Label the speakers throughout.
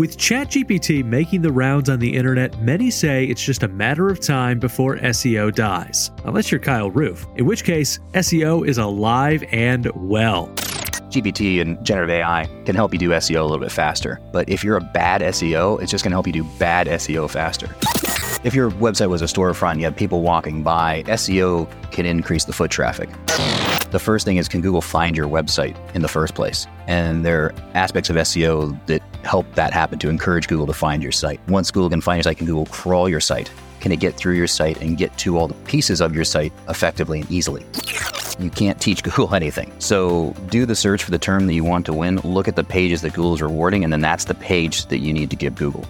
Speaker 1: With ChatGPT making the rounds on the internet, many say it's just a matter of time before SEO dies. Unless you're Kyle Roof, in which case, SEO is alive and well.
Speaker 2: GPT and generative AI can help you do SEO a little bit faster. But if you're a bad SEO, it's just going to help you do bad SEO faster. If your website was a storefront, you had people walking by, SEO can increase the foot traffic. The first thing is can Google find your website in the first place? And there are aspects of SEO that help that happen to encourage Google to find your site. Once Google can find your site, can Google crawl your site? Can it get through your site and get to all the pieces of your site effectively and easily? You can't teach Google anything. So do the search for the term that you want to win. Look at the pages that Google is rewarding, and then that's the page that you need to give Google.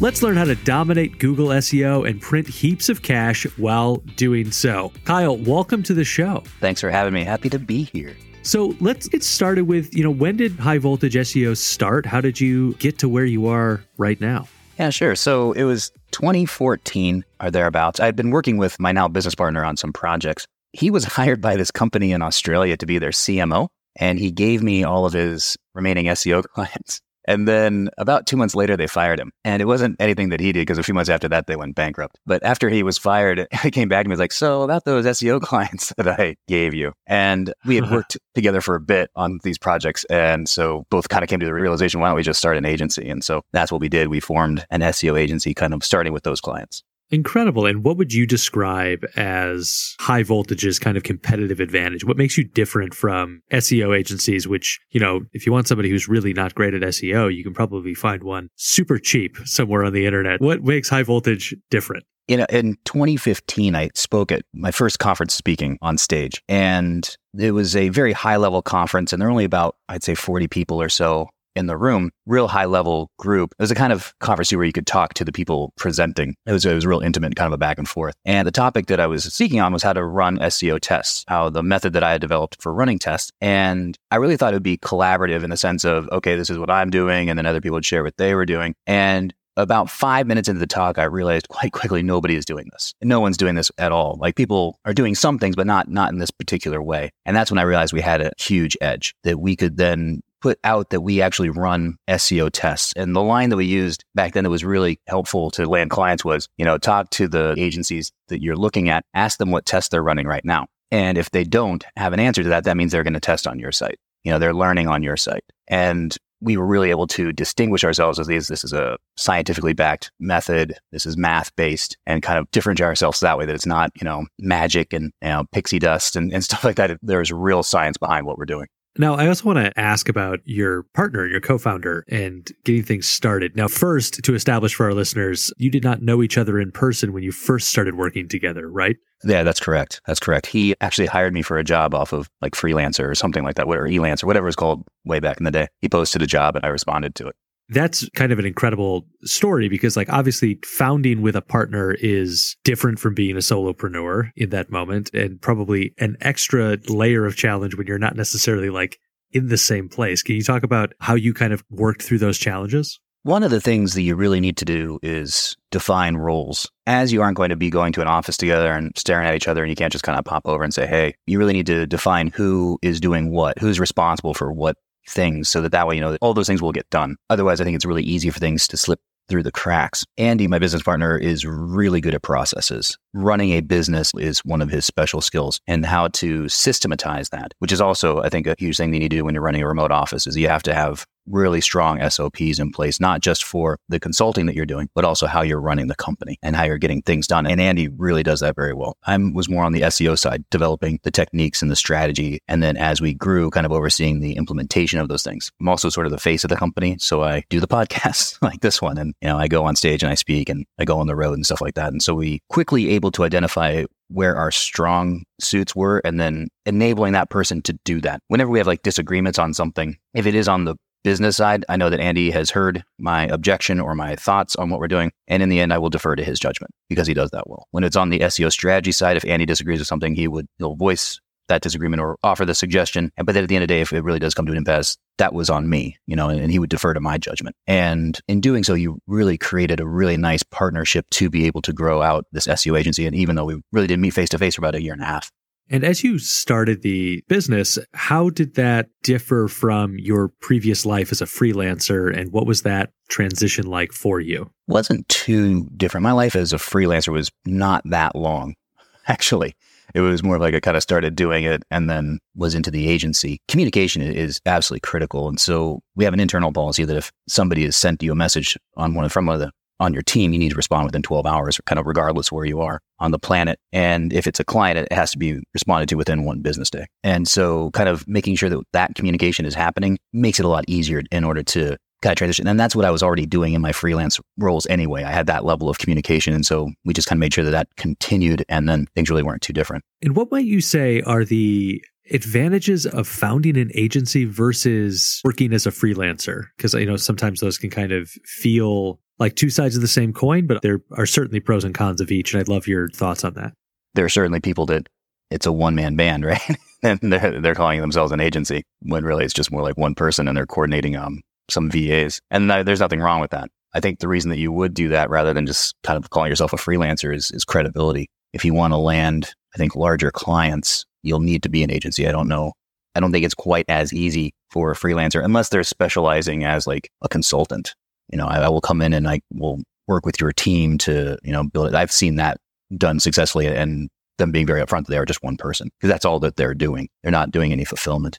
Speaker 1: Let's learn how to dominate Google SEO and print heaps of cash while doing so. Kyle, welcome to the show.
Speaker 2: Thanks for having me. Happy to be here.
Speaker 1: So let's get started with, you know, when did high voltage SEO start? How did you get to where you are right now?
Speaker 2: Yeah, sure. So it was 2014 or thereabouts. I had been working with my now business partner on some projects. He was hired by this company in Australia to be their CMO, and he gave me all of his remaining SEO clients. And then about two months later, they fired him. And it wasn't anything that he did because a few months after that, they went bankrupt. But after he was fired, he came back to me and was like, So about those SEO clients that I gave you. And we had uh-huh. worked together for a bit on these projects. And so both kind of came to the realization, why don't we just start an agency? And so that's what we did. We formed an SEO agency kind of starting with those clients.
Speaker 1: Incredible. And what would you describe as high voltage's kind of competitive advantage? What makes you different from SEO agencies, which, you know, if you want somebody who's really not great at SEO, you can probably find one super cheap somewhere on the internet. What makes high voltage different?
Speaker 2: You know, in 2015, I spoke at my first conference speaking on stage, and it was a very high level conference, and there were only about, I'd say, 40 people or so in the room, real high level group. It was a kind of conference where you could talk to the people presenting. It was, it was real intimate, kind of a back and forth. And the topic that I was speaking on was how to run SEO tests, how the method that I had developed for running tests. And I really thought it would be collaborative in the sense of, okay, this is what I'm doing. And then other people would share what they were doing. And about five minutes into the talk, I realized quite quickly nobody is doing this. No one's doing this at all. Like people are doing some things, but not not in this particular way. And that's when I realized we had a huge edge that we could then put out that we actually run SEO tests. And the line that we used back then that was really helpful to land clients was, you know, talk to the agencies that you're looking at, ask them what tests they're running right now. And if they don't have an answer to that, that means they're going to test on your site. You know, they're learning on your site. And we were really able to distinguish ourselves as these. This is a scientifically backed method. This is math based and kind of differentiate ourselves that way that it's not, you know, magic and, you know, pixie dust and, and stuff like that. There's real science behind what we're doing.
Speaker 1: Now, I also want to ask about your partner, your co founder, and getting things started. Now, first, to establish for our listeners, you did not know each other in person when you first started working together, right?
Speaker 2: Yeah, that's correct. That's correct. He actually hired me for a job off of like Freelancer or something like that, or Elance or whatever it's called way back in the day. He posted a job and I responded to it
Speaker 1: that's kind of an incredible story because like obviously founding with a partner is different from being a solopreneur in that moment and probably an extra layer of challenge when you're not necessarily like in the same place. Can you talk about how you kind of worked through those challenges?
Speaker 2: One of the things that you really need to do is define roles. As you aren't going to be going to an office together and staring at each other, and you can't just kind of pop over and say, hey, you really need to define who is doing what, who's responsible for what things so that that way, you know, all those things will get done. Otherwise, I think it's really easy for things to slip through the cracks. Andy, my business partner, is really good at processes. Running a business is one of his special skills and how to systematize that, which is also, I think, a huge thing that you need to do when you're running a remote office is you have to have really strong SOPs in place, not just for the consulting that you're doing, but also how you're running the company and how you're getting things done. And Andy really does that very well. I was more on the SEO side, developing the techniques and the strategy. And then as we grew, kind of overseeing the implementation of those things. I'm also sort of the face of the company. So I do the podcasts like this one. And, you know, I go on stage and I speak and I go on the road and stuff like that. And so we quickly able to identify where our strong suits were and then enabling that person to do that. Whenever we have like disagreements on something, if it is on the business side, I know that Andy has heard my objection or my thoughts on what we're doing. And in the end, I will defer to his judgment because he does that well. When it's on the SEO strategy side, if Andy disagrees with something, he would, he'll voice that disagreement or offer the suggestion. But then at the end of the day, if it really does come to an impasse, that was on me, you know, and, and he would defer to my judgment. And in doing so, you really created a really nice partnership to be able to grow out this SEO agency. And even though we really didn't meet face to face for about a year and a half,
Speaker 1: And as you started the business, how did that differ from your previous life as a freelancer? And what was that transition like for you?
Speaker 2: Wasn't too different. My life as a freelancer was not that long, actually. It was more like I kind of started doing it and then was into the agency. Communication is absolutely critical. And so we have an internal policy that if somebody has sent you a message on one from one of the on your team, you need to respond within 12 hours, kind of regardless where you are on the planet. And if it's a client, it has to be responded to within one business day. And so, kind of making sure that that communication is happening makes it a lot easier in order to kind of transition. And that's what I was already doing in my freelance roles anyway. I had that level of communication. And so we just kind of made sure that that continued and then things really weren't too different.
Speaker 1: And what might you say are the advantages of founding an agency versus working as a freelancer? Because, you know, sometimes those can kind of feel like two sides of the same coin, but there are certainly pros and cons of each. And I'd love your thoughts on that.
Speaker 2: There are certainly people that it's a one man band, right? and they're, they're calling themselves an agency when really it's just more like one person and they're coordinating um, some VAs. And there's nothing wrong with that. I think the reason that you would do that rather than just kind of calling yourself a freelancer is, is credibility. If you want to land, I think, larger clients, you'll need to be an agency. I don't know. I don't think it's quite as easy for a freelancer unless they're specializing as like a consultant you know, I, I will come in and I will work with your team to, you know, build it. I've seen that done successfully and them being very upfront that they are just one person because that's all that they're doing. They're not doing any fulfillment.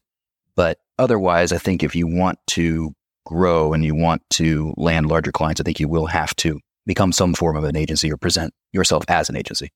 Speaker 2: But otherwise, I think if you want to grow and you want to land larger clients, I think you will have to become some form of an agency or present yourself as an agency.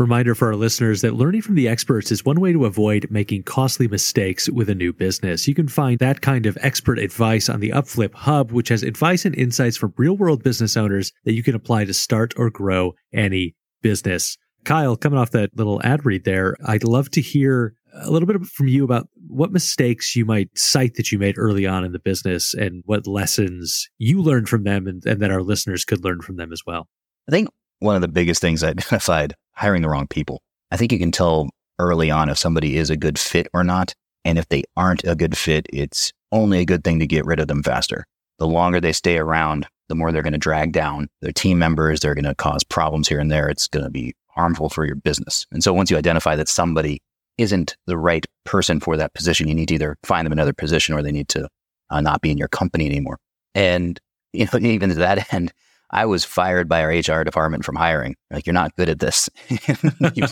Speaker 1: Reminder for our listeners that learning from the experts is one way to avoid making costly mistakes with a new business. You can find that kind of expert advice on the Upflip Hub, which has advice and insights from real world business owners that you can apply to start or grow any business. Kyle, coming off that little ad read there, I'd love to hear a little bit from you about what mistakes you might cite that you made early on in the business and what lessons you learned from them and, and that our listeners could learn from them as well.
Speaker 2: I think one of the biggest things I identified hiring the wrong people. I think you can tell early on if somebody is a good fit or not. And if they aren't a good fit, it's only a good thing to get rid of them faster. The longer they stay around, the more they're going to drag down their team members. They're going to cause problems here and there. It's going to be harmful for your business. And so once you identify that somebody isn't the right person for that position, you need to either find them another position or they need to uh, not be in your company anymore. And you know, even to that end, I was fired by our HR department from hiring. Like, you're not good at this. you,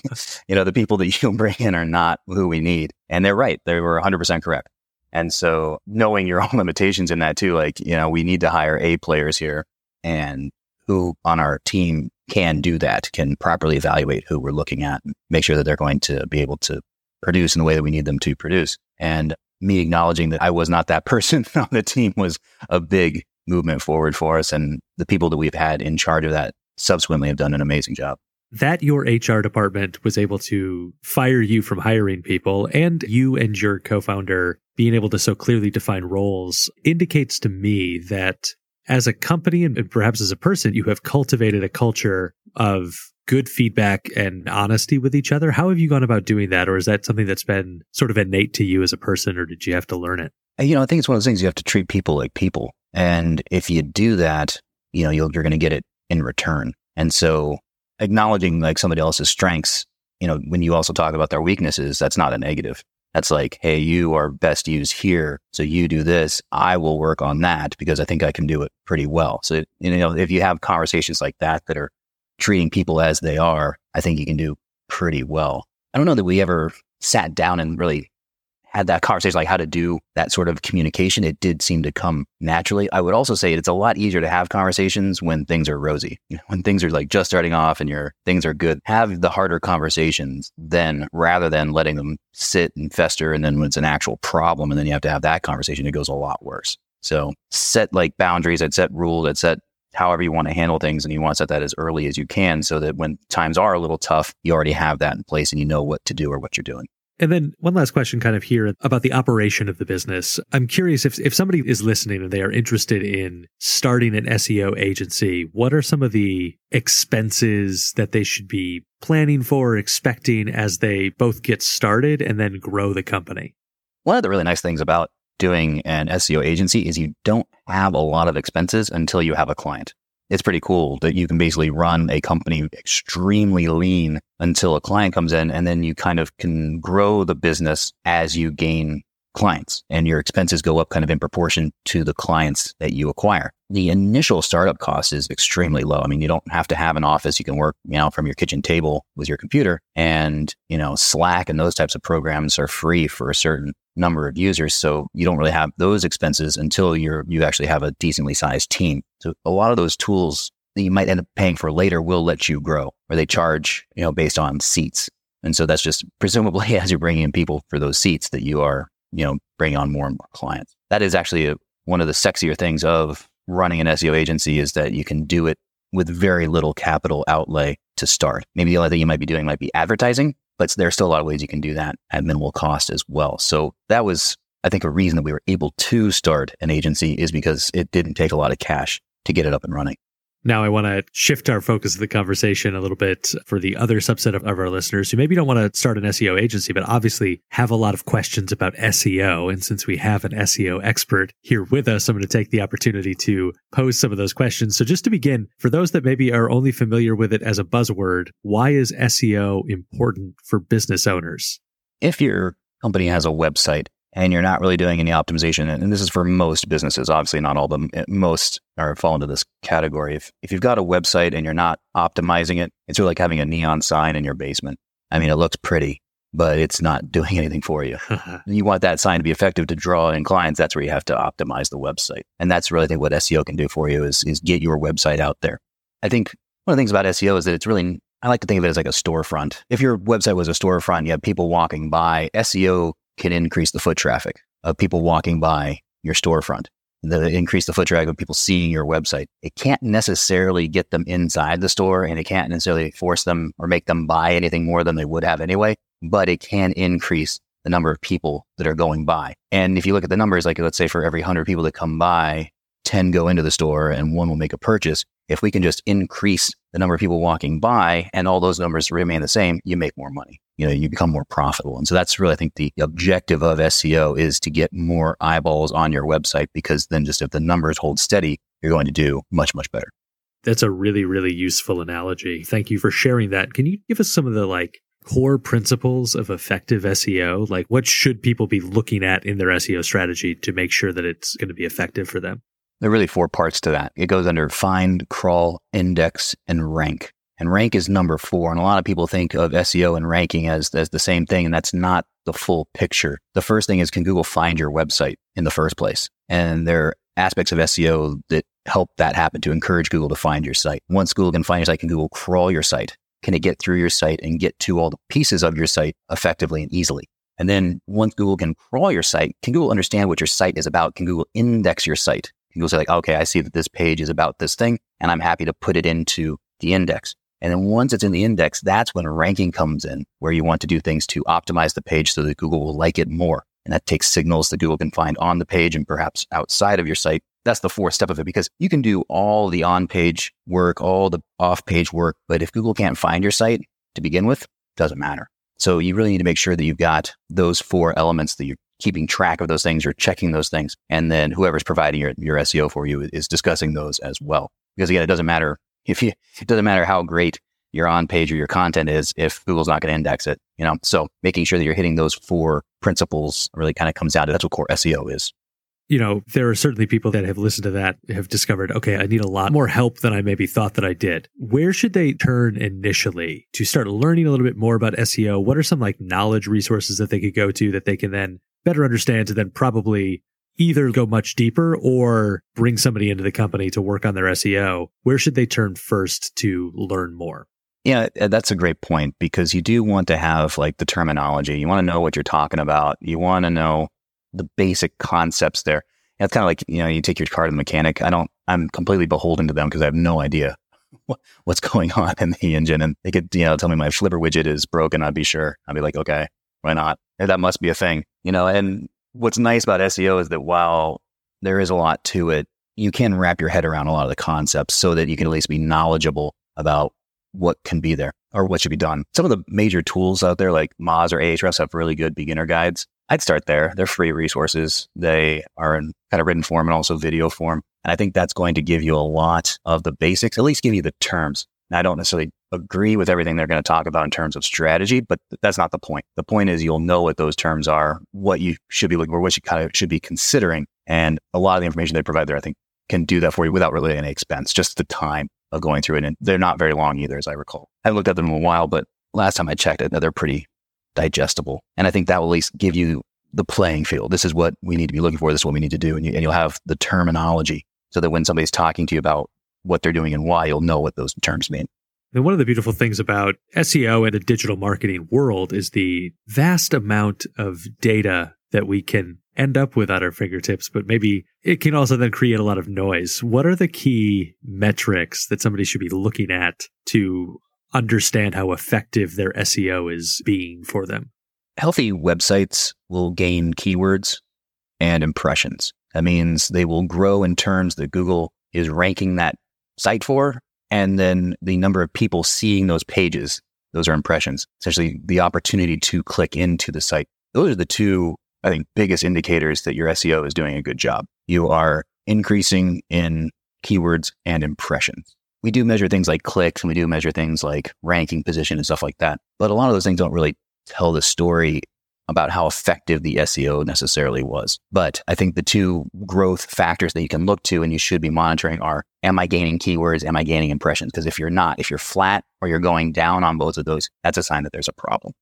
Speaker 2: you, know, the people that you bring in are not who we need. And they're right. They were 100% correct. And so knowing your own limitations in that too, like, you know, we need to hire A players here and who on our team can do that, can properly evaluate who we're looking at and make sure that they're going to be able to produce in the way that we need them to produce. And me acknowledging that I was not that person on the team was a big movement forward for us. And the people that we've had in charge of that subsequently have done an amazing job.
Speaker 1: That your HR department was able to fire you from hiring people and you and your co founder being able to so clearly define roles indicates to me that as a company and perhaps as a person, you have cultivated a culture of good feedback and honesty with each other. How have you gone about doing that? Or is that something that's been sort of innate to you as a person, or did you have to learn it?
Speaker 2: You know, I think it's one of those things you have to treat people like people. And if you do that, you know, you're going to get it in return. And so acknowledging like somebody else's strengths, you know, when you also talk about their weaknesses, that's not a negative. That's like, hey, you are best used here. So you do this. I will work on that because I think I can do it pretty well. So, you know, if you have conversations like that that are treating people as they are, I think you can do pretty well. I don't know that we ever sat down and really had that conversation, like how to do that sort of communication, it did seem to come naturally. I would also say it's a lot easier to have conversations when things are rosy, when things are like just starting off and your things are good. Have the harder conversations then rather than letting them sit and fester. And then when it's an actual problem and then you have to have that conversation, it goes a lot worse. So set like boundaries, I'd set rules, I'd set however you want to handle things and you want to set that as early as you can so that when times are a little tough, you already have that in place and you know what to do or what you're doing.
Speaker 1: And then one last question kind of here about the operation of the business. I'm curious if, if somebody is listening and they are interested in starting an SEO agency, what are some of the expenses that they should be planning for, expecting as they both get started and then grow the company?
Speaker 2: One of the really nice things about doing an SEO agency is you don't have a lot of expenses until you have a client. It's pretty cool that you can basically run a company extremely lean until a client comes in and then you kind of can grow the business as you gain clients and your expenses go up kind of in proportion to the clients that you acquire. The initial startup cost is extremely low. I mean, you don't have to have an office. You can work, you know, from your kitchen table with your computer and, you know, Slack and those types of programs are free for a certain number of users. So you don't really have those expenses until you're, you actually have a decently sized team. So a lot of those tools that you might end up paying for later will let you grow or they charge, you know, based on seats. And so that's just presumably as you're bringing in people for those seats that you are you know, bringing on more and more clients. That is actually a, one of the sexier things of running an SEO agency is that you can do it with very little capital outlay to start. Maybe the only thing you might be doing might be advertising, but there's still a lot of ways you can do that at minimal cost as well. So that was, I think, a reason that we were able to start an agency is because it didn't take a lot of cash to get it up and running.
Speaker 1: Now, I want to shift our focus of the conversation a little bit for the other subset of, of, our listeners who maybe don't want to start an SEO agency, but obviously have a lot of questions about SEO. And since we have an SEO expert here with us, I'm going to take the opportunity to pose some of those questions. So, just to begin, for those that maybe are only familiar with it as a buzzword, why is SEO important for business owners?
Speaker 2: If your company has a website, and you're not really doing any optimization. And this is for most businesses, obviously not all of them. Most are fall into this category. If, if you've got a website and you're not optimizing it, it's really like having a neon sign in your basement. I mean, it looks pretty, but it's not doing anything for you. you want that sign to be effective to draw in clients. That's where you have to optimize the website. And that's really I think what SEO can do for you is, is get your website out there. I think one of the things about SEO is that it's really I like to think of it as like a storefront. If your website was a storefront, you have people walking by, SEO can increase the foot traffic of people walking by your storefront. The increase the foot traffic of people seeing your website. It can't necessarily get them inside the store and it can't necessarily force them or make them buy anything more than they would have anyway, but it can increase the number of people that are going by. And if you look at the numbers, like let's say for every 100 people that come by, 10 go into the store and one will make a purchase. If we can just increase the number of people walking by and all those numbers remain the same, you make more money you know, you become more profitable. And so that's really, I think the objective of SEO is to get more eyeballs on your website because then just if the numbers hold steady, you're going to do much, much better.
Speaker 1: That's a really, really useful analogy. Thank you for sharing that. Can you give us some of the like core principles of effective SEO? Like what should people be looking at in their SEO strategy to make sure that it's going to be effective for them?
Speaker 2: There are really four parts to that. It goes under find, crawl, index, and rank and rank is number four. And a lot of people think of SEO and ranking as, as the same thing, and that's not the full picture. The first thing is can Google find your website in the first place? And there are aspects of SEO that help that happen to encourage Google to find your site. Once Google can find your site, can Google crawl your site? Can it get through your site and get to all the pieces of your site effectively and easily? And then once Google can crawl your site, can Google understand what your site is about? Can Google index your site? Google say like, okay, I see that this page is about this thing and I'm happy to put it into the index. And then once it's in the index, that's when ranking comes in, where you want to do things to optimize the page so that Google will like it more. And that takes signals that Google can find on the page and perhaps outside of your site. That's the fourth step of it because you can do all the on page work, all the off page work. But if Google can't find your site to begin with, doesn't matter. So you really need to make sure that you've got those four elements that you're keeping track of those things, you're checking those things. And then whoever's providing your, your SEO for you is discussing those as well. Because again, it doesn't matter if you, it doesn't matter how great your on page or your content is if Google's not going to index it, you know? So making sure that you're hitting those four principles really kind of comes down to that's what core SEO is.
Speaker 1: You know, there are certainly people that have listened to that have discovered, okay, I need a lot more help than I maybe thought that I did. Where should they turn initially to start learning a little bit more about SEO? What are some like knowledge resources that they could go to that they can then better understand to then probably either go much deeper or bring somebody into the company to work on their SEO, where should they turn first to learn more?
Speaker 2: Yeah, uh, that's a great point because you do want to have like the terminology. You want to know what you're talking about. You want to know the basic concepts there. It's kind of like, you know, you take your car to the mechanic. I don't, I'm completely beholden to them because I have no idea what's going on in the engine. And they could, you know, tell me my flipper widget is broken. I'd be sure. I'd be like, okay, why not? That must be a thing, you know, and what's nice about SEO is that while there is a lot to it, you can wrap your head around a lot of the concepts so that you can at least be knowledgeable about what can be there or what should be done. Some of the major tools out there like Moz or Ahrefs have really good beginner guides. I'd start there. They're free resources. They are in kind of written form and also video form. And I think that's going to give you a lot of the basics, at least give you the terms. Now, I don't necessarily agree with everything they're going to talk about in terms of strategy, but that's not the point. The point is you'll know what those terms are, what you should be looking for, what you kind of should be considering. And a lot of the information they provide there, I think, can do that for you without really any expense, just the time of going through it. And they're not very long either, as I recall. I haven't looked at them in a while, but last time I checked it, they're pretty digestible. And I think that will at least give you the playing field. This is what we need to be looking for. This is what we need to do. And, you, and you'll have the terminology so that when somebody's talking to you about what they're doing and why, you'll know what those terms mean.
Speaker 1: And one of the beautiful things about SEO and a digital marketing world is the vast amount of data that we can end up with at our fingertips, but maybe it can also then create a lot of noise. What are the key metrics that somebody should be looking at to understand how effective their SEO is being for them?
Speaker 2: Healthy websites will gain keywords and impressions. That means they will grow in terms that Google is ranking that site for and then the number of people seeing those pages, those are impressions, essentially the opportunity to click into the site. Those are the two, I think, biggest indicators that your SEO is doing a good job. You are increasing in keywords and impressions. We do measure things like clicks and we do measure things like ranking position and stuff like that. But a lot of those things don't really tell the story about how effective the SEO necessarily was. But I think the two growth factors that you can look to and you should be monitoring are am I gaining keywords? Am I gaining impressions? Because if you're not, if you're flat or you're going down on both of those, that's a sign that there's a problem.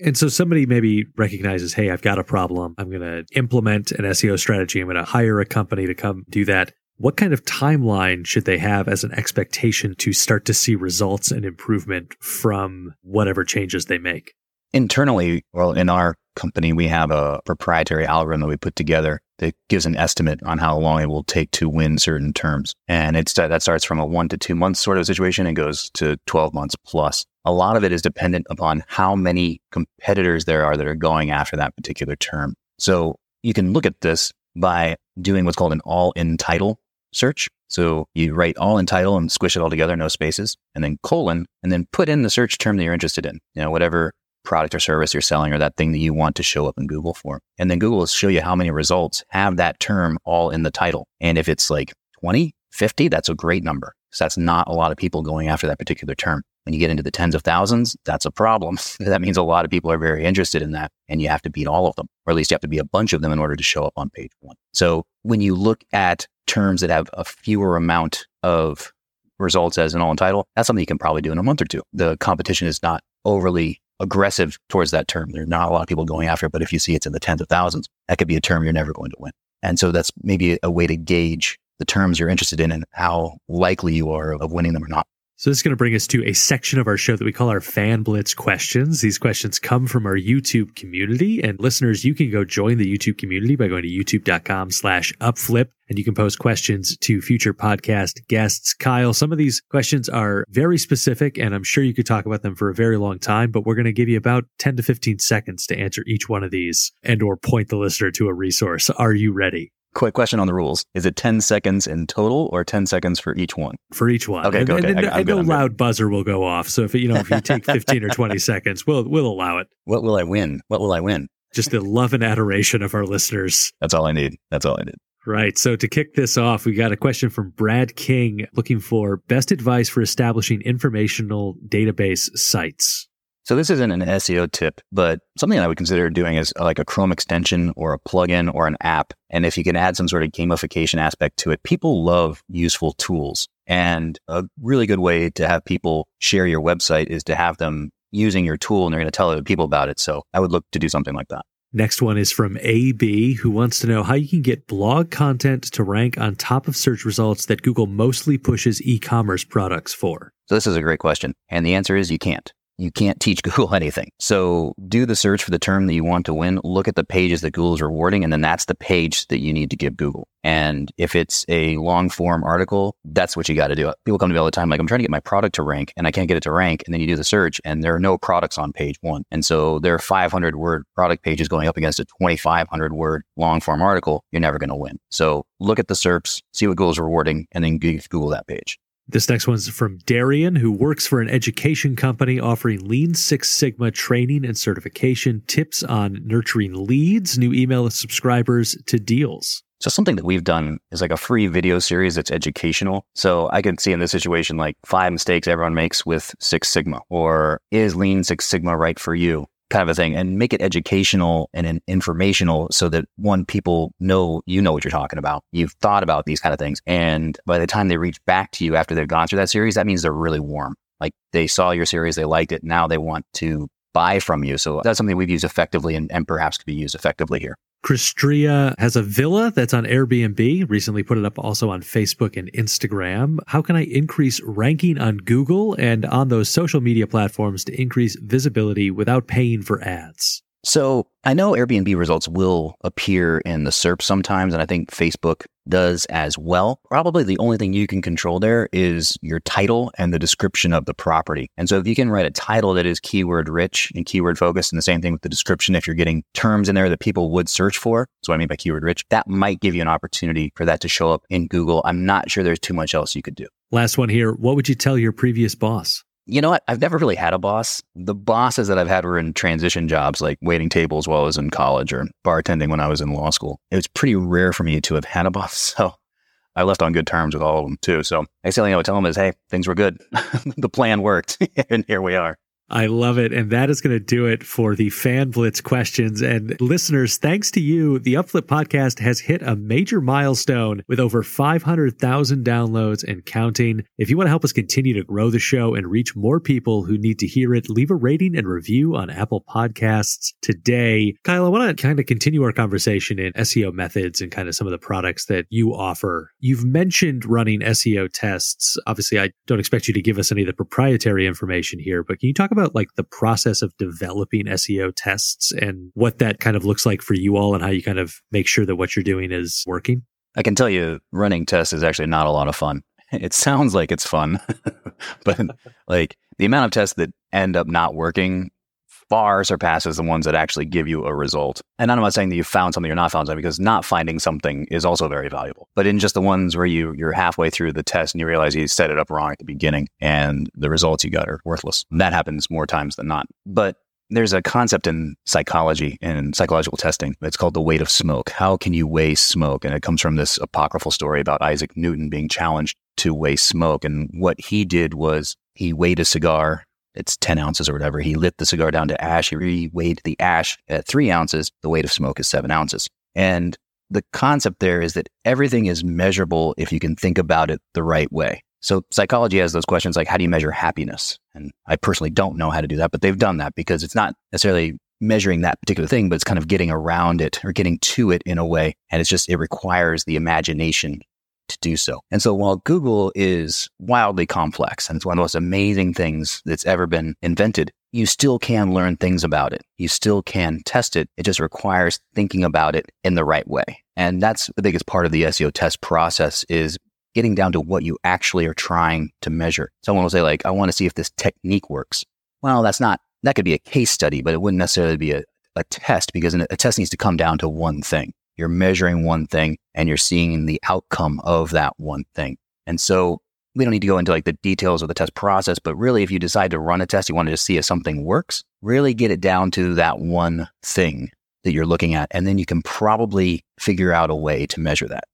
Speaker 1: And so somebody maybe recognizes, hey, I've got a problem. I'm going to implement an SEO strategy. I'm going to hire a company to come do that. What kind of timeline should they have as an expectation to start to see results and improvement from whatever changes they make?
Speaker 2: Internally, well, in our company, we have a proprietary algorithm that we put together that gives an estimate on how long it will take to win certain terms. And it's that starts from a one to two months sort of situation and goes to 12 months plus. A lot of it is dependent upon how many competitors there are that are going after that particular term. So you can look at this by doing what's called an all in title search. So you write all in title and squish it all together, no spaces, and then colon, and then put in the search term that you're interested in. You know, whatever product or service you're selling or that thing that you want to show up in Google for. And then Google will show you how many results have that term all in the title. And if it's like 20, 50, that's a great number. So that's not a lot of people going after that particular term. When you get into the tens of thousands, that's a problem. that means a lot of people are very interested in that and you have to beat all of them, or at least you have to be a bunch of them in order to show up on page one. So when you look at terms that have a fewer amount of results as an all in title, that's something you can probably do in a month or two. The competition is not overly aggressive towards that term. There are not a lot of people going after it, but if you see it's in the tens of thousands, that could be a term you're never going to win. And so that's maybe a way to gauge the terms you're interested in and how likely you are of winning them or not.
Speaker 1: So this is going to bring us to a section of our show that we call our Fan Blitz questions. These questions come from our YouTube community and listeners, you can go join the YouTube community by going to youtube.com slash upflip and you can post questions to future podcast guests. Kyle, some of these questions are very specific and I'm sure you could talk about them for a very long time, but we're going to give you about 10 to 15 seconds to answer each one of these and or point the listener to a resource. Are you ready?
Speaker 2: Quick question on the rules. Is it 10 seconds in total or 10 seconds for each one?
Speaker 1: For each one.
Speaker 2: Okay,
Speaker 1: and,
Speaker 2: okay.
Speaker 1: And,
Speaker 2: I,
Speaker 1: I know loud buzzer will go off. So if you know if you take 15 or 20 seconds, we'll we'll allow it.
Speaker 2: What will I win? What will I win?
Speaker 1: Just the love and adoration of our listeners.
Speaker 2: That's all I need. That's all I need.
Speaker 1: Right. So to kick this off, we got a question from Brad King looking for best advice for establishing informational database sites.
Speaker 2: So this isn't an SEO tip, but something I would consider doing is like a Chrome extension or a plugin or an app. And if you can add some sort of gamification aspect to it, people love useful tools. And a really good way to have people share your website is to have them using your tool and they're going to tell other people about it. So I would look to do something like that.
Speaker 1: Next one is from AB, who wants to know how you can get blog content to rank on top of search results that Google mostly pushes e commerce products for.
Speaker 2: So, this is a great question. And the answer is you can't you can't teach Google anything. So do the search for the term that you want to win. Look at the pages that Google is rewarding, and then that's the page that you need to give Google. And if it's a long form article, that's what you got to do. People come to me all the time, like, I'm trying to get my product to rank and I can't get it to rank. And then you do the search and there are no products on page one. And so there are 500 word product pages going up against a 2,500 word long form article. You're never going to win. So look at the SERPs, see what Google's rewarding, and then give Google that page.
Speaker 1: This next one's from Darian, who works for an education company offering Lean Six Sigma training and certification, tips on nurturing leads, new email subscribers to deals.
Speaker 2: So something that we've done is like a free video series that's educational. So I can see in this situation like five mistakes everyone makes with Six Sigma or is Lean Six Sigma right for you? Kind of a thing and make it educational and informational so that one people know you know what you're talking about. You've thought about these kind of things. And by the time they reach back to you after they've gone through that series that means they're really warm. Like they saw your series they liked it now they want to buy from you. So that's something we've used effectively and, and perhaps could be used effectively here
Speaker 1: Christria has a villa that's on Airbnb, recently put it up also on Facebook and Instagram. How can I increase ranking on Google and on those social media platforms to increase visibility without paying for ads?
Speaker 2: So I know Airbnb results will appear in the SERP sometimes, and I think Facebook does as well. Probably the only thing you can control there is your title and the description of the property. And so if you can write a title that is keyword rich and keyword focused, and the same thing with the description, if you're getting terms in there that people would search for, that's what I mean by keyword rich, that might give you an opportunity for that to show up in Google. I'm not sure there's too much else you could do.
Speaker 1: Last one here. What would you tell your previous boss?
Speaker 2: You know what? I've never really had a boss. The bosses that I've had were in transition jobs, like waiting tables while I was in college or bartending when I was in law school. It was pretty rare for me to have had a boss. So I left on good terms with all of them too. So I still, I would tell them is, hey, things were good. the plan worked. and here we are.
Speaker 1: I love it. And that is going to do it for the Fan Blitz questions. And listeners, thanks to you, the Upflip podcast has hit a major milestone with over 500,000 downloads and counting. If you want to help us continue to grow the show and reach more people who need to hear it, leave a rating and review on Apple Podcasts today. Kyle, I want to kind of continue our conversation in SEO methods and kind of some of the products that you offer. You've mentioned running SEO tests. Obviously, I don't expect you to give us any of the proprietary information here, but can you talk about like the process of developing SEO tests and what that kind of looks like for you all and how you kind of make sure that what you're doing is working?
Speaker 2: I can tell you running tests is actually not a lot of fun. It sounds like it's fun, but like the amount of tests that end up not working far surpasses the ones that actually give you a result. And I'm not saying that you found something or not found something because not finding something is also very valuable. But in just the ones where you you're halfway through the test and you realize you set it up wrong at the beginning and the results you got are worthless. That happens more times than not. But there's a concept in psychology and psychological testing. It's called the weight of smoke. How can you weigh smoke? And it comes from this apocryphal story about Isaac Newton being challenged to weigh smoke. And what he did was he weighed a cigar it's 10 ounces or whatever. He lit the cigar down to ash. He reweighed the ash at three ounces. The weight of smoke is seven ounces. And the concept there is that everything is measurable if you can think about it the right way. So psychology has those questions like, how do you measure happiness? And I personally don't know how to do that, but they've done that because it's not necessarily measuring that particular thing, but it's kind of getting around it or getting to it in a way. And it's just, it requires the imagination to do so. And so while Google is wildly complex and it's one of the most amazing things that's ever been invented, you still can learn things about it. You still can test it. It just requires thinking about it in the right way. And that's the biggest part of the SEO test process is getting down to what you actually are trying to measure. Someone will say like, I want to see if this technique works. Well, that's not, that could be a case study, but it wouldn't necessarily be a, a test because a test needs to come down to one thing. You're measuring one thing and you're seeing the outcome of that one thing. And so we don't need to go into like the details of the test process, but really, if you decide to run a test, you want to just see if something works, really get it down to that one thing that you're looking at. And then you can probably figure out a way to measure that.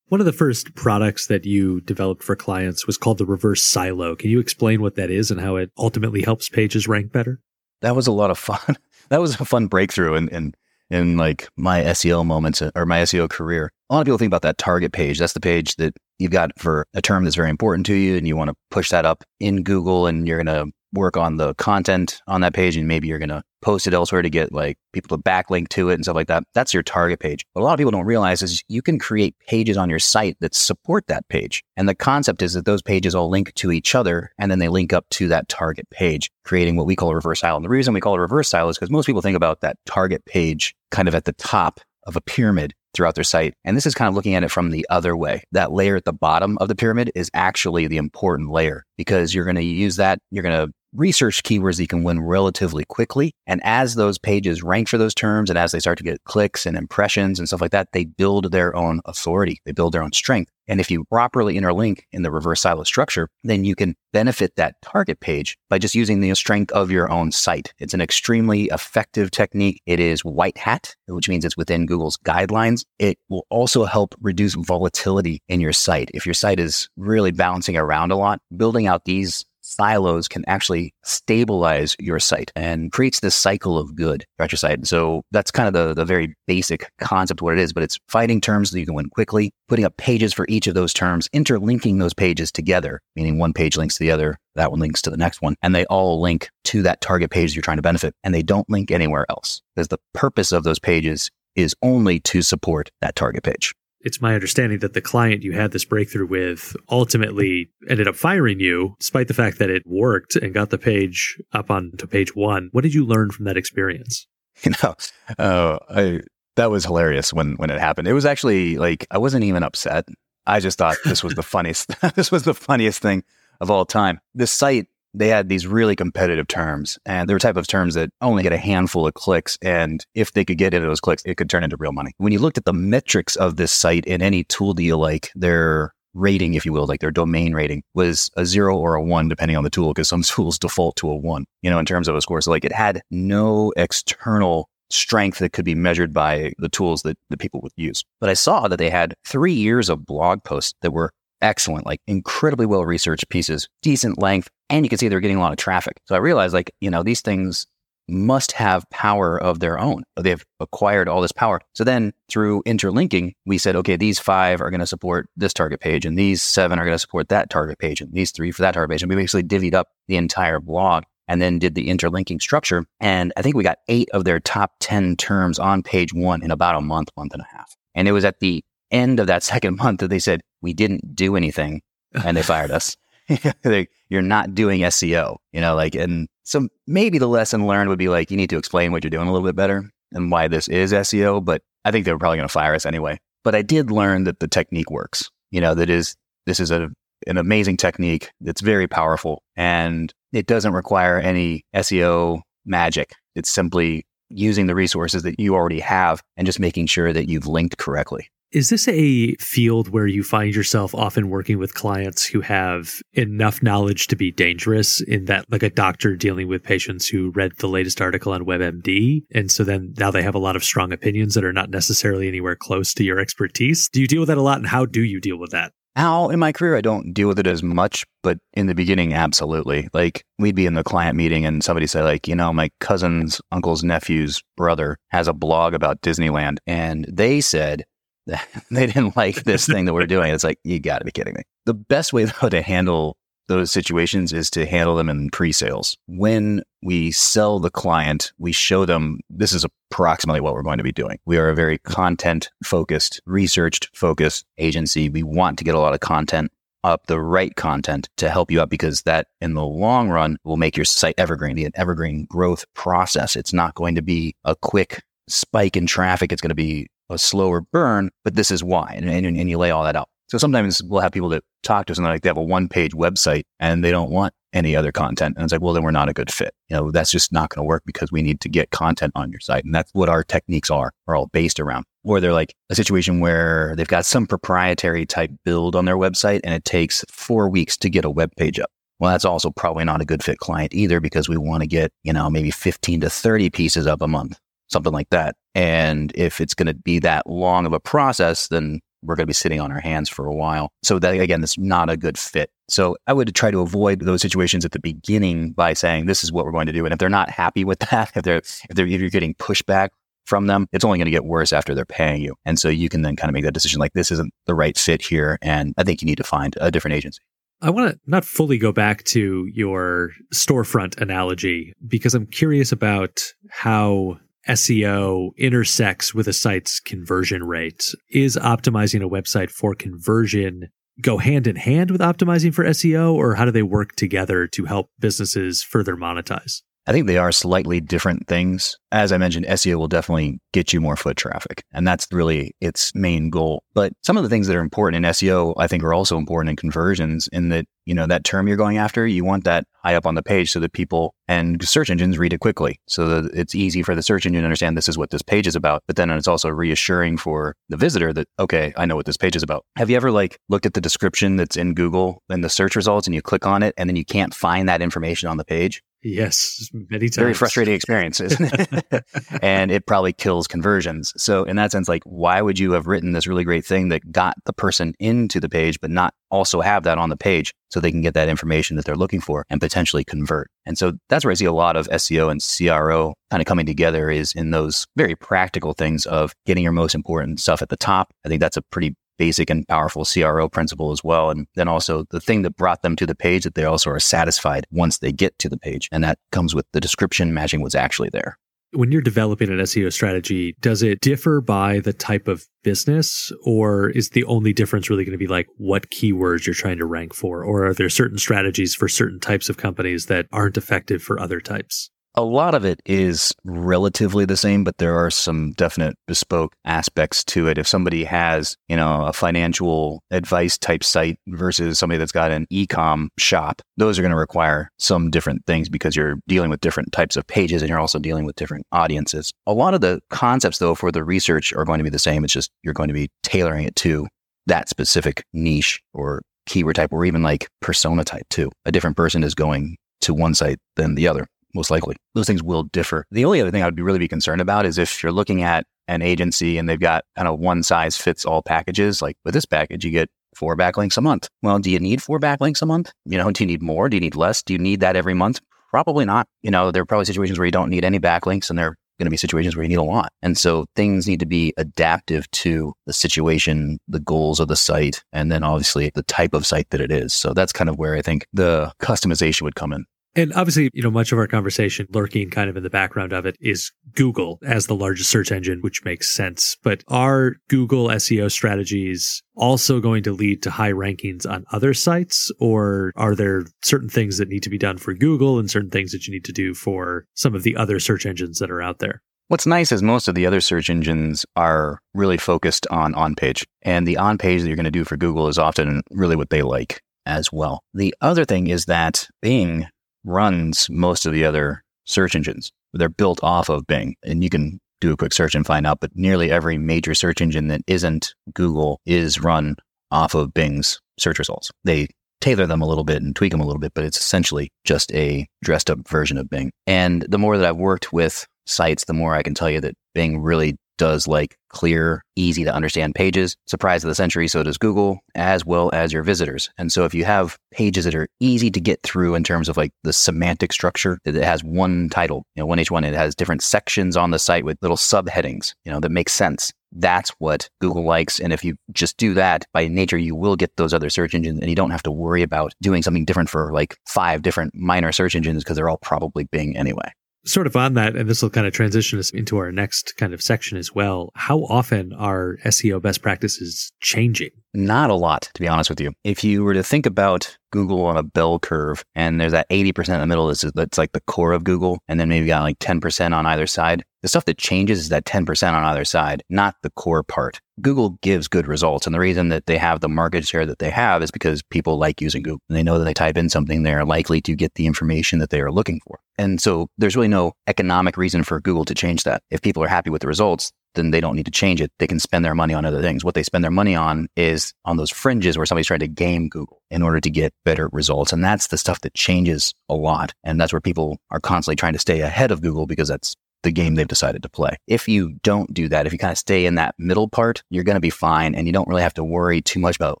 Speaker 1: One of the first products that you developed for clients was called the reverse silo. Can you explain what that is and how it ultimately helps pages rank better?
Speaker 2: That was a lot of fun. that was a fun breakthrough. And, and in like my SEO moments uh, or my SEO career. A lot of people think about that target page. That's the page that you've got for a term that's very important to you and you want to push that up in Google and you're going to work on the content on that page and maybe you're going to post it elsewhere to get like people to backlink to it and stuff like that. That's your target page. But a lot of people don't realize is you can create pages on your site that support that page. And the concept is that those pages all link to each other and then they link up to that target page, creating what we call a reverse silo. And the reason we call it a reverse silo is because most people think about that target page kind of at the top of a pyramid throughout their site. And this is kind of looking at it from the other way. That layer at the bottom of the pyramid is actually the important layer because you're going to use that. You're going to research keywords that you can win relatively quickly. And as those pages rank for those terms and as they start to get clicks and impressions and stuff like that, they build their own authority. They build their own strength. And if you properly interlink in the reverse silo structure, then you can benefit that target page by just using the strength of your own site. It's an extremely effective technique. It is white hat, which means it's within Google's guidelines. It will also help reduce volatility in your site. If your site is really bouncing around a lot, building out these silos can actually stabilize your site and creates this cycle of good throughout your site. So that's kind of the, the very basic concept what it is, but it's finding terms that you can win quickly, putting up pages for each of those terms, interlinking those pages together, meaning one page links to the other, that one links to the next one, and they all link to that target page you're trying to benefit, and they don't link anywhere else because the purpose of those pages is only to support that target page
Speaker 1: it's my understanding that the client you had this breakthrough with ultimately ended up firing you, despite the fact that it worked and got the page up onto page one. What did you learn from that experience?
Speaker 2: You know, uh, I, that was hilarious when when it happened. It was actually like I wasn't even upset. I just thought this was the funniest. this was the funniest thing of all time. This site they had these really competitive terms and they were type of terms that only get a handful of clicks. And if they could get into those clicks, it could turn into real money. When you looked at the metrics of this site in any tool you like, their rating, if you will, like their domain rating was a zero or a one, depending on the tool, because some tools default to a one, you know, in terms of a score. So like it had no external strength that could be measured by the tools that the people would use. But I saw that they had three years of blog posts that were excellent, like incredibly well researched pieces, decent length, and you can see they're getting a lot of traffic. So I realized like, you know, these things must have power of their own. They've acquired all this power. So then through interlinking, we said, okay, these five are going to support this target page and these seven are going to support that target page and these three for that target page. And we basically divvied up the entire blog and then did the interlinking structure. And I think we got eight of their top 10 terms on page one in about a month, month and a half. And it was at the end of that second month that they said, we didn't do anything and they fired us. you're not doing SEO, you know, like, and so maybe the lesson learned would be like, you need to explain what you're doing a little bit better and why this is SEO, but I think they were probably going to fire us anyway. But I did learn that the technique works, you know, that is, this is a, an amazing technique that's very powerful and it doesn't require any SEO magic. It's simply using the resources that you already have and just making sure that you've linked correctly.
Speaker 1: Is this a field where you find yourself often working with clients who have enough knowledge to be dangerous in that, like a doctor dealing with patients who read the latest article on WebMD? And so then now they have a lot of strong opinions that are not necessarily anywhere close to your expertise. Do you deal with that a lot? And how do you deal with that?
Speaker 2: Now in my career, I don't deal with it as much, but in the beginning, absolutely. Like we'd be in the client meeting and somebody say like, you know, my cousin's uncle's nephew's brother has a blog about Disneyland. And they said, they didn't like this thing that we're doing. It's like, you got to be kidding me. The best way, though, to handle those situations is to handle them in pre sales. When we sell the client, we show them this is approximately what we're going to be doing. We are a very content focused, researched focused agency. We want to get a lot of content up, the right content to help you out because that in the long run will make your site evergreen, be an evergreen growth process. It's not going to be a quick spike in traffic. It's going to be a slower burn, but this is why. And, and, and you lay all that out. So sometimes we'll have people that talk to us and like they have a one page website and they don't want any other content. And it's like, well, then we're not a good fit. You know, that's just not going to work because we need to get content on your site. And that's what our techniques are, are all based around. Or they're like a situation where they've got some proprietary type build on their website and it takes four weeks to get a web page up. Well, that's also probably not a good fit client either because we want to get, you know, maybe 15 to 30 pieces up a month something like that. And if it's going to be that long of a process, then we're going to be sitting on our hands for a while. So that again, that's not a good fit. So I would try to avoid those situations at the beginning by saying, this is what we're going to do. And if they're not happy with that, if they're, if they're, if you're getting pushback from them, it's only going to get worse after they're paying you. And so you can then kind of make that decision like, this isn't the right fit here. And I think you need to find a different agency.
Speaker 1: I want to not fully go back to your storefront analogy because I'm curious about how SEO intersects with a site's conversion rate. Is optimizing a website for conversion go hand in hand with optimizing for SEO, or how do they work together to help businesses further monetize?
Speaker 2: I think they are slightly different things. As I mentioned, SEO will definitely get you more foot traffic, and that's really its main goal. But some of the things that are important in SEO, I think, are also important in conversions. In that, you know, that term you're going after, you want that high up on the page so that people and search engines read it quickly, so that it's easy for the search engine to understand this is what this page is about. But then it's also reassuring for the visitor that okay, I know what this page is about. Have you ever like looked at the description that's in Google in the search results, and you click on it, and then you can't find that information on the page?
Speaker 1: Yes, many times.
Speaker 2: Very frustrating experience, isn't it? and it probably kills conversions. So, in that sense, like, why would you have written this really great thing that got the person into the page, but not also have that on the page so they can get that information that they're looking for and potentially convert? And so that's where I see a lot of SEO and CRO kind of coming together is in those very practical things of getting your most important stuff at the top. I think that's a pretty basic and powerful CRO principle as well. And then also the thing that brought them to the page that they also are satisfied once they get to the page. And that comes with the description matching what's actually there.
Speaker 1: When you're developing an SEO strategy, does it differ by the type of business or is the only difference really going to be like what keywords you're trying to rank for? Or are there certain strategies for certain types of companies that aren't effective for other types?
Speaker 2: A lot of it is relatively the same, but there are some definite bespoke aspects to it. If somebody has, you know, a financial advice type site versus somebody that's got an e-com shop, those are going to require some different things because you're dealing with different types of pages and you're also dealing with different audiences. A lot of the concepts though for the research are going to be the same. It's just you're going to be tailoring it to that specific niche or keyword type or even like persona type too. A different person is going to one site than the other most likely. Those things will differ. The only other thing I would be really be concerned about is if you're looking at an agency and they've got kind of one size fits all packages, like with this package, you get four backlinks a month. Well, do you need four backlinks a month? You know, do you need more? Do you need less? Do you need that every month? Probably not. You know, there are probably situations where you don't need any backlinks and there are going to be situations where you need a lot. And so things need to be adaptive to the situation, the goals of the site, and then obviously the type of site that it is. So that's kind of where I think the customization would come in.
Speaker 1: And obviously, you know, much of our conversation lurking kind of in the background of it is Google as the largest search engine, which makes sense. But are Google SEO strategies also going to lead to high rankings on other sites? Or are there certain things that need to be done for Google and certain things that you need to do for some of the other search engines that are out there?
Speaker 2: What's nice is most of the other search engines are really focused on on page. And the on page that you're going to do for Google is often really what they like as well. The other thing is that Bing runs most of the other search engines. They're built off of Bing and you can do a quick search and find out, but nearly every major search engine that isn't Google is run off of Bing's search results. They tailor them a little bit and tweak them a little bit, but it's essentially just a dressed up version of Bing. And the more that I've worked with sites, the more I can tell you that Bing really does like clear, easy to understand pages. Surprise of the century, so does Google, as well as your visitors. And so if you have pages that are easy to get through in terms of like the semantic structure, that it has one title, you know, one H1, it has different sections on the site with little subheadings, you know, that make sense. That's what Google likes. And if you just do that by nature, you will get those other search engines and you don't have to worry about doing something different for like five different minor search engines because they're all probably Bing anyway
Speaker 1: sort of on that, and this will kind of transition us into our next kind of section as well. How often are SEO best practices changing?
Speaker 2: Not a lot, to be honest with you. If you were to think about Google on a bell curve, and there's that 80% in the middle that's, that's like the core of Google, and then maybe got like 10% on either side. The stuff that changes is that 10% on either side, not the core part. Google gives good results. And the reason that they have the market share that they have is because people like using Google. And they know that they type in something, they're likely to get the information that they are looking for. And so there's really no economic reason for Google to change that. If people are happy with the results, then they don't need to change it. They can spend their money on other things. What they spend their money on is on those fringes where somebody's trying to game Google in order to get better results. And that's the stuff that changes a lot. And that's where people are constantly trying to stay ahead of Google because that's the game they've decided to play. If you don't do that, if you kind of stay in that middle part, you're going to be fine and you don't really have to worry too much about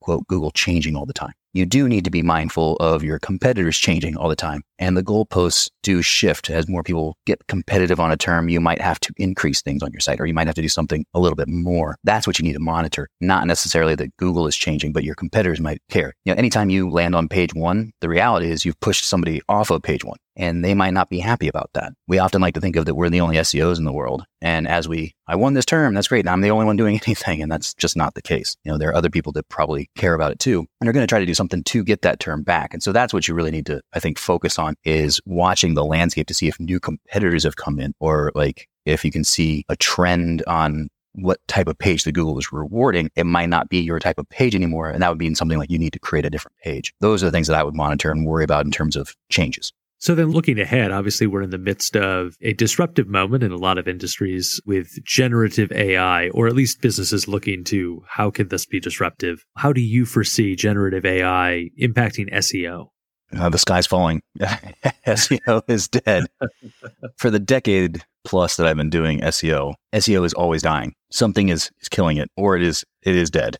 Speaker 2: quote Google changing all the time you do need to be mindful of your competitors changing all the time. And the goalposts do shift as more people get competitive on a term. You might have to increase things on your site or you might have to do something a little bit more. That's what you need to monitor. Not necessarily that Google is changing, but your competitors might care. You know, anytime you land on page one, the reality is you've pushed somebody off of page one. And they might not be happy about that. We often like to think of that we're the only SEOs in the world. And as we, I won this term, that's great. I'm the only one doing anything. And that's just not the case. You know, there are other people that probably care about it too. And are going to try to do something to get that term back. And so that's what you really need to, I think, focus on is watching the landscape to see if new competitors have come in or like if you can see a trend on what type of page the Google is rewarding, it might not be your type of page anymore. And that would mean something like you need to create a different page. Those are the things that I would monitor and worry about in terms of changes.
Speaker 1: So then looking ahead, obviously we're in the midst of a disruptive moment in a lot of industries with generative AI, or at least businesses looking to how can this be disruptive? How do you foresee generative AI impacting SEO?
Speaker 2: Uh, the sky's falling. SEO is dead. For the decade plus that I've been doing SEO, SEO is always dying. Something is, is killing it, or it is it is dead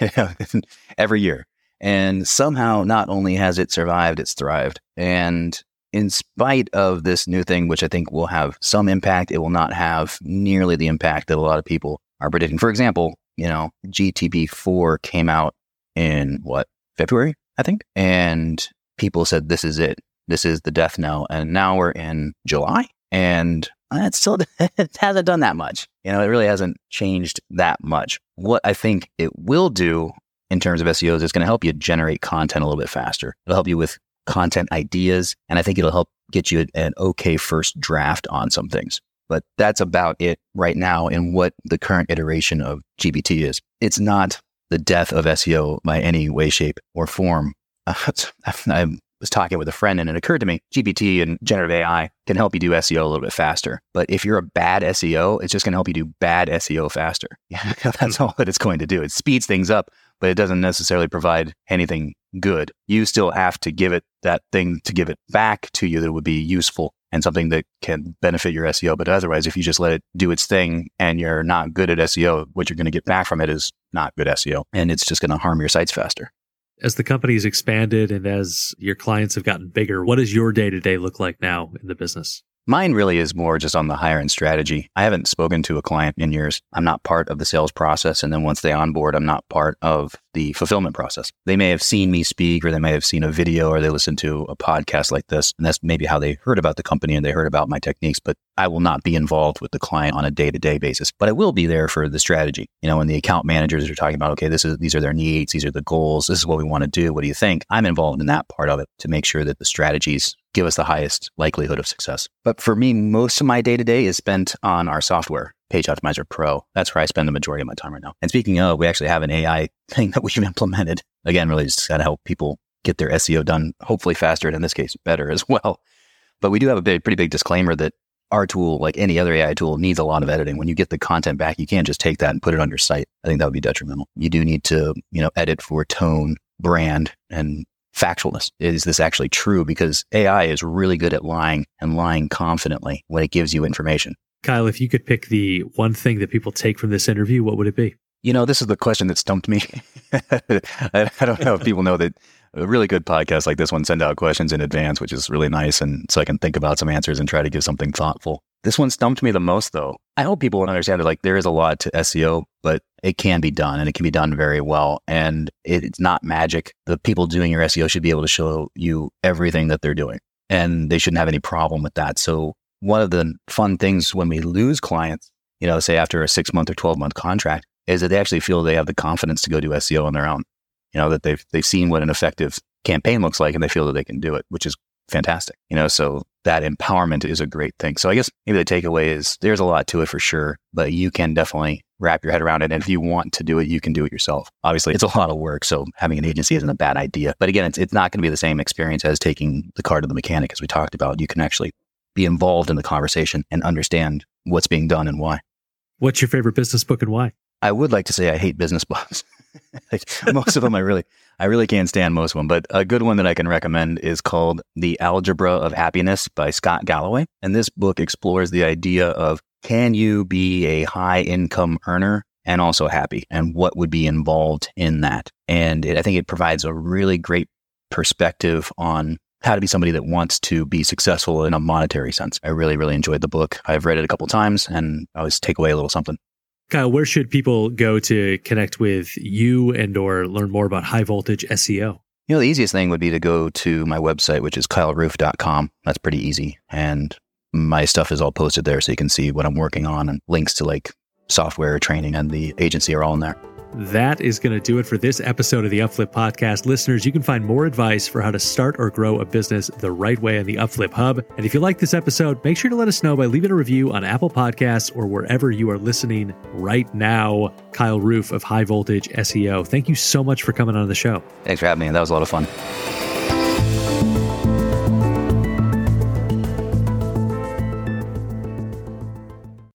Speaker 2: every year. And somehow, not only has it survived, it's thrived. And in spite of this new thing, which I think will have some impact, it will not have nearly the impact that a lot of people are predicting. For example, you know, GPT-4 came out in what, February, I think? And people said, this is it. This is the death knell. And now we're in July and it still it hasn't done that much. You know, it really hasn't changed that much. What I think it will do in terms of SEO is it's going to help you generate content a little bit faster. It'll help you with content ideas. And I think it'll help get you an okay first draft on some things. But that's about it right now in what the current iteration of GPT is. It's not the death of SEO by any way, shape, or form. I was talking with a friend and it occurred to me GPT and generative AI can help you do SEO a little bit faster. But if you're a bad SEO, it's just going to help you do bad SEO faster. Yeah, that's all that it's going to do. It speeds things up, but it doesn't necessarily provide anything good. You still have to give it that thing to give it back to you that would be useful and something that can benefit your SEO. But otherwise, if you just let it do its thing and you're not good at SEO, what you're going to get back from it is not good SEO. And it's just going to harm your sites faster.
Speaker 1: As the company's expanded and as your clients have gotten bigger, what does your day to day look like now in the business?
Speaker 2: Mine really is more just on the end strategy. I haven't spoken to a client in years. I'm not part of the sales process. And then once they onboard, I'm not part of the fulfillment process. They may have seen me speak or they may have seen a video or they listened to a podcast like this. And that's maybe how they heard about the company and they heard about my techniques. But I will not be involved with the client on a day to day basis, but I will be there for the strategy. You know, when the account managers are talking about, okay, this is, these are their needs. These are the goals. This is what we want to do. What do you think? I'm involved in that part of it to make sure that the strategies give us the highest likelihood of success. But for me, most of my day to day is spent on our software. Page Optimizer Pro. That's where I spend the majority of my time right now. And speaking of, we actually have an AI thing that we've implemented. Again, really just got to help people get their SEO done, hopefully faster, and in this case, better as well. But we do have a big, pretty big disclaimer that our tool, like any other AI tool, needs a lot of editing. When you get the content back, you can't just take that and put it on your site. I think that would be detrimental. You do need to, you know, edit for tone, brand, and factualness. Is this actually true? Because AI is really good at lying and lying confidently when it gives you information.
Speaker 1: Kyle, if you could pick the one thing that people take from this interview, what would it be?
Speaker 2: You know, this is the question that stumped me. I, I don't know if people know that a really good podcast like this one send out questions in advance, which is really nice. And so I can think about some answers and try to give something thoughtful. This one stumped me the most though. I hope people understand that like there is a lot to SEO, but it can be done and it can be done very well. And it's not magic. The people doing your SEO should be able to show you everything that they're doing and they shouldn't have any problem with that. So one of the fun things when we lose clients, you know, say after a six month or 12 month contract is that they actually feel they have the confidence to go do SEO on their own. You know, that they've, they've seen what an effective campaign looks like and they feel that they can do it, which is fantastic. You know, so that empowerment is a great thing. So I guess maybe the takeaway is there's a lot to it for sure, but you can definitely wrap your head around it. And if you want to do it, you can do it yourself. Obviously, it's a lot of work. So having an agency isn't a bad idea. But again, it's, it's not going to be the same experience as taking the car to the mechanic, as we talked about. You can actually be involved in the conversation and understand what's being done and why.
Speaker 1: What's your favorite business book and why?
Speaker 2: I would like to say I hate business books. like most of them, I really, I really can't stand most of them. But a good one that I can recommend is called The Algebra of Happiness by Scott Galloway. And this book explores the idea of can you be a high income earner and also happy and what would be involved in that. And it, I think it provides a really great perspective on how to be somebody that wants to be successful in a monetary sense. I really, really enjoyed the book. I've read it a couple times and I always take away a little something.
Speaker 1: Kyle, where should people go to connect with you and or learn more about high voltage SEO?
Speaker 2: You know, the easiest thing would be to go to my website, which is kyleroof.com. That's pretty easy. And my stuff is all posted there so you can see what I'm working on and links to like software training and the agency are all in there.
Speaker 1: That is going to do it for this episode of the Upflip Podcast. Listeners, you can find more advice for how to start or grow a business the right way on the Upflip Hub. And if you like this episode, make sure to let us know by leaving a review on Apple Podcasts or wherever you are listening right now. Kyle Roof of High Voltage SEO, thank you so much for coming on the show.
Speaker 2: Thanks for having me. That was a lot of fun.